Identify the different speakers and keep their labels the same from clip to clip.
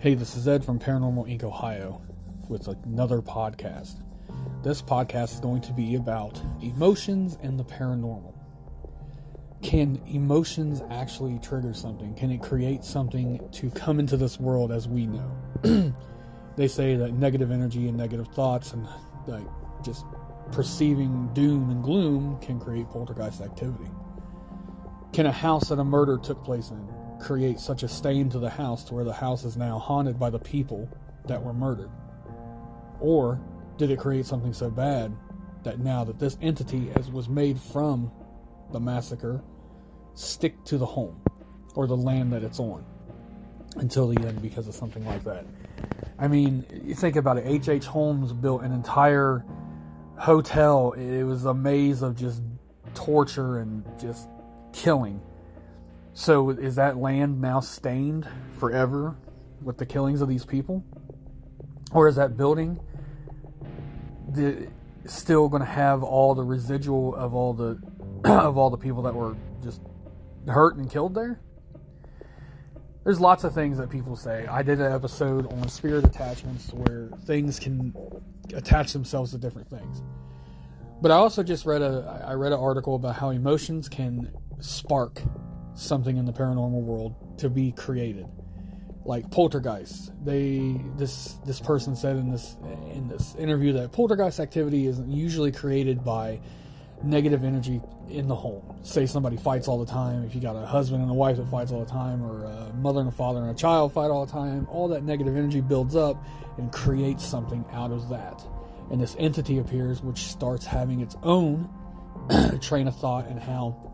Speaker 1: Hey, this is Ed from Paranormal Inc. Ohio with another podcast. This podcast is going to be about emotions and the paranormal. Can emotions actually trigger something? Can it create something to come into this world as we know? they say that negative energy and negative thoughts and like just perceiving doom and gloom can create poltergeist activity. Can a house that a murder took place in create such a stain to the house to where the house is now haunted by the people that were murdered? Or did it create something so bad that now that this entity as was made from the massacre stick to the home or the land that it's on until the end because of something like that? I mean, you think about it. H.H. H. Holmes built an entire hotel. It was a maze of just torture and just killing so is that land now stained forever with the killings of these people? Or is that building the, still going to have all the residual of all the of all the people that were just hurt and killed there? There's lots of things that people say. I did an episode on spirit attachments where things can attach themselves to different things. But I also just read a I read an article about how emotions can spark something in the paranormal world to be created. Like poltergeist they this this person said in this in this interview that poltergeist activity is usually created by negative energy in the home. Say somebody fights all the time if you got a husband and a wife that fights all the time or a mother and a father and a child fight all the time all that negative energy builds up and creates something out of that. And this entity appears which starts having its own train of thought and how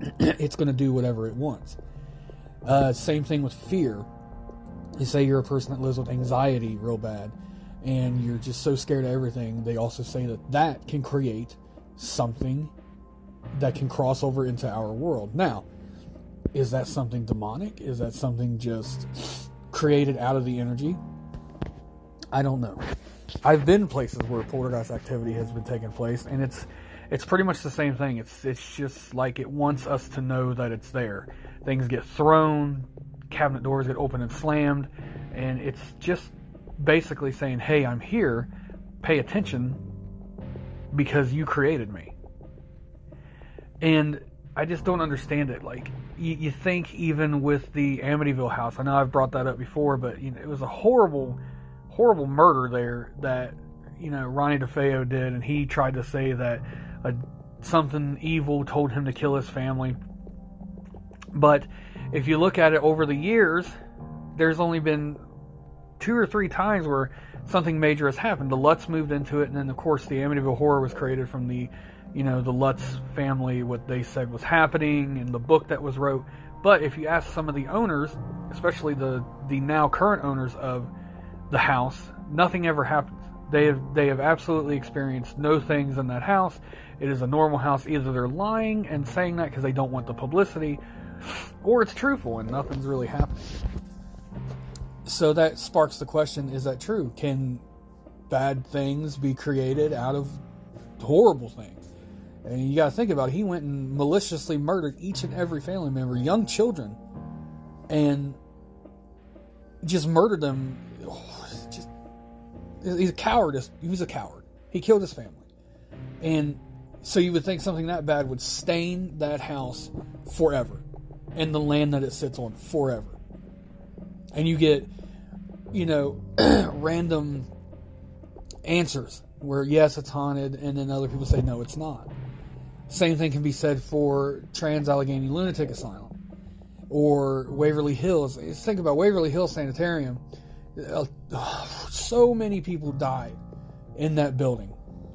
Speaker 1: it's going to do whatever it wants. Uh, same thing with fear. You say you're a person that lives with anxiety real bad, and you're just so scared of everything. They also say that that can create something that can cross over into our world. Now, is that something demonic? Is that something just created out of the energy? I don't know. I've been places where poltergeist activity has been taking place, and it's it's pretty much the same thing. It's it's just like it wants us to know that it's there. Things get thrown, cabinet doors get opened and slammed, and it's just basically saying, "Hey, I'm here. Pay attention because you created me." And I just don't understand it. Like you, you think even with the Amityville house, I know I've brought that up before, but you know it was a horrible, horrible murder there that you know Ronnie DeFeo did, and he tried to say that a, something evil told him to kill his family. But if you look at it over the years, there's only been two or three times where something major has happened. The Lutz moved into it, and then of course the Amityville Horror was created from the, you know, the Lutz family, what they said was happening, and the book that was wrote. But if you ask some of the owners, especially the the now current owners of the house, nothing ever happens. They have they have absolutely experienced no things in that house. It is a normal house. Either they're lying and saying that because they don't want the publicity, or it's truthful and nothing's really happening. So that sparks the question: Is that true? Can bad things be created out of horrible things? And you got to think about it. He went and maliciously murdered each and every family member, young children, and just murdered them he's a coward. He was a coward. He killed his family, and so you would think something that bad would stain that house forever, and the land that it sits on forever. And you get, you know, random answers where yes, it's haunted, and then other people say no, it's not. Same thing can be said for Trans Allegheny Lunatic Asylum or Waverly Hills. Think about Waverly Hills Sanitarium so many people died in that building.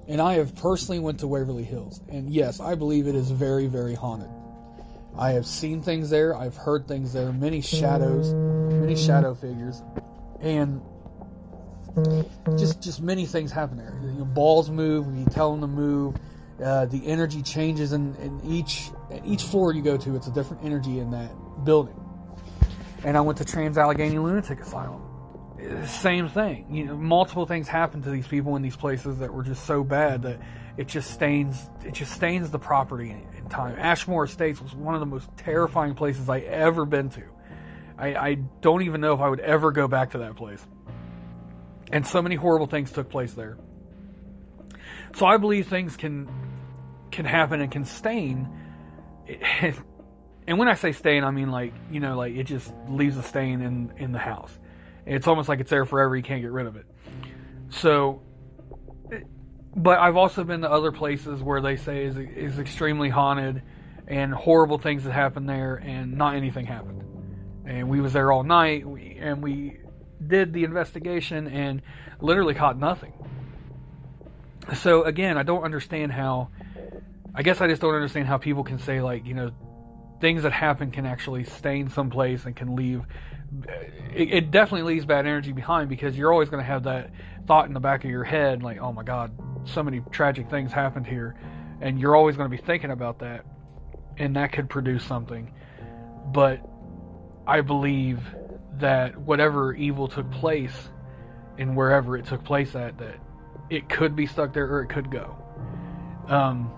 Speaker 1: And I have personally went to Waverly Hills. And yes, I believe it is very, very haunted. I have seen things there. I've heard things there. Many shadows, many shadow figures. And just just many things happen there. You know, balls move when you tell them to move. Uh, the energy changes in, in each in each floor you go to. It's a different energy in that building. And I went to Trans Allegheny Lunatic Asylum same thing. You know, multiple things happen to these people in these places that were just so bad that it just stains it just stains the property in, in time. Ashmore Estates was one of the most terrifying places I ever been to. I, I don't even know if I would ever go back to that place. And so many horrible things took place there. So I believe things can can happen and can stain. And when I say stain, I mean like you know, like it just leaves a stain in in the house. It's almost like it's there forever. You can't get rid of it. So, but I've also been to other places where they say is is extremely haunted, and horrible things that happened there, and not anything happened. And we was there all night, and we did the investigation, and literally caught nothing. So again, I don't understand how. I guess I just don't understand how people can say like you know things that happen can actually stain someplace and can leave. It, it definitely leaves bad energy behind because you're always going to have that thought in the back of your head, like, oh my God, so many tragic things happened here, and you're always going to be thinking about that, and that could produce something. But I believe that whatever evil took place, and wherever it took place at, that it could be stuck there or it could go. Um,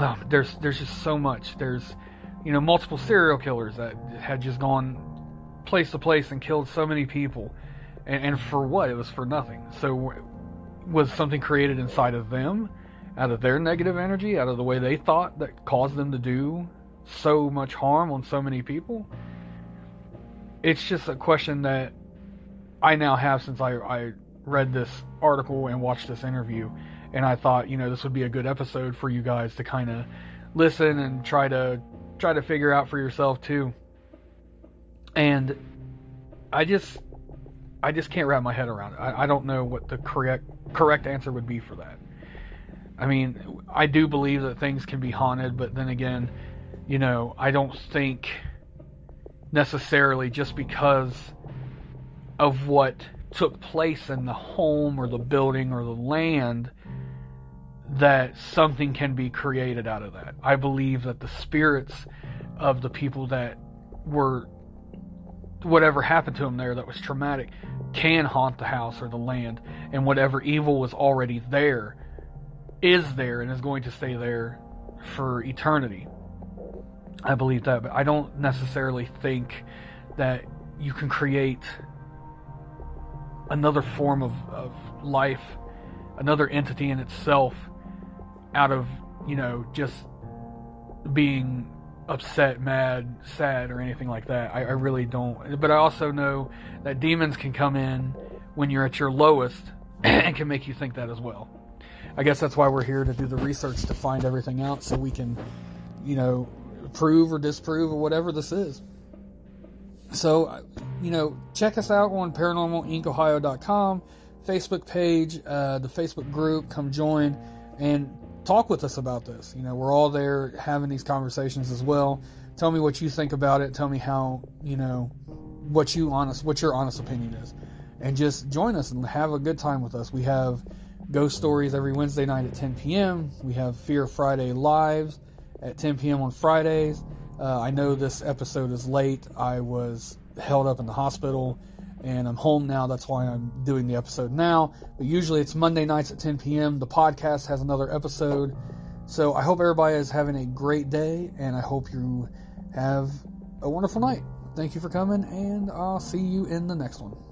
Speaker 1: oh, there's there's just so much. There's you know multiple serial killers that had just gone place to place and killed so many people, and, and for what? It was for nothing. So was something created inside of them, out of their negative energy, out of the way they thought that caused them to do so much harm on so many people? It's just a question that I now have since I, I read this article and watched this interview and I thought, you know, this would be a good episode for you guys to kind of listen and try to try to figure out for yourself too. And I just I just can't wrap my head around it. I, I don't know what the correct correct answer would be for that. I mean, I do believe that things can be haunted, but then again, you know, I don't think necessarily just because of what took place in the home or the building or the land that something can be created out of that. I believe that the spirits of the people that were whatever happened to them there that was traumatic can haunt the house or the land and whatever evil was already there is there and is going to stay there for eternity. I believe that, but I don't necessarily think that you can create another form of, of life, another entity in itself out of, you know, just being upset, mad, sad, or anything like that. I, I, really don't. But I also know that demons can come in when you're at your lowest and can make you think that as well. I guess that's why we're here to do the research to find everything out so we can, you know, prove or disprove or whatever this is. So, you know, check us out on paranormalincohio.com, Facebook page, uh, the Facebook group. Come join and talk with us about this. You know, we're all there having these conversations as well. Tell me what you think about it. Tell me how, you know, what you honest, what your honest opinion is. And just join us and have a good time with us. We have ghost stories every Wednesday night at 10 p.m. We have Fear Friday lives at 10 p.m. on Fridays. Uh, I know this episode is late. I was held up in the hospital and I'm home now. That's why I'm doing the episode now. But usually it's Monday nights at 10 p.m. The podcast has another episode. So I hope everybody is having a great day, and I hope you have a wonderful night. Thank you for coming, and I'll see you in the next one.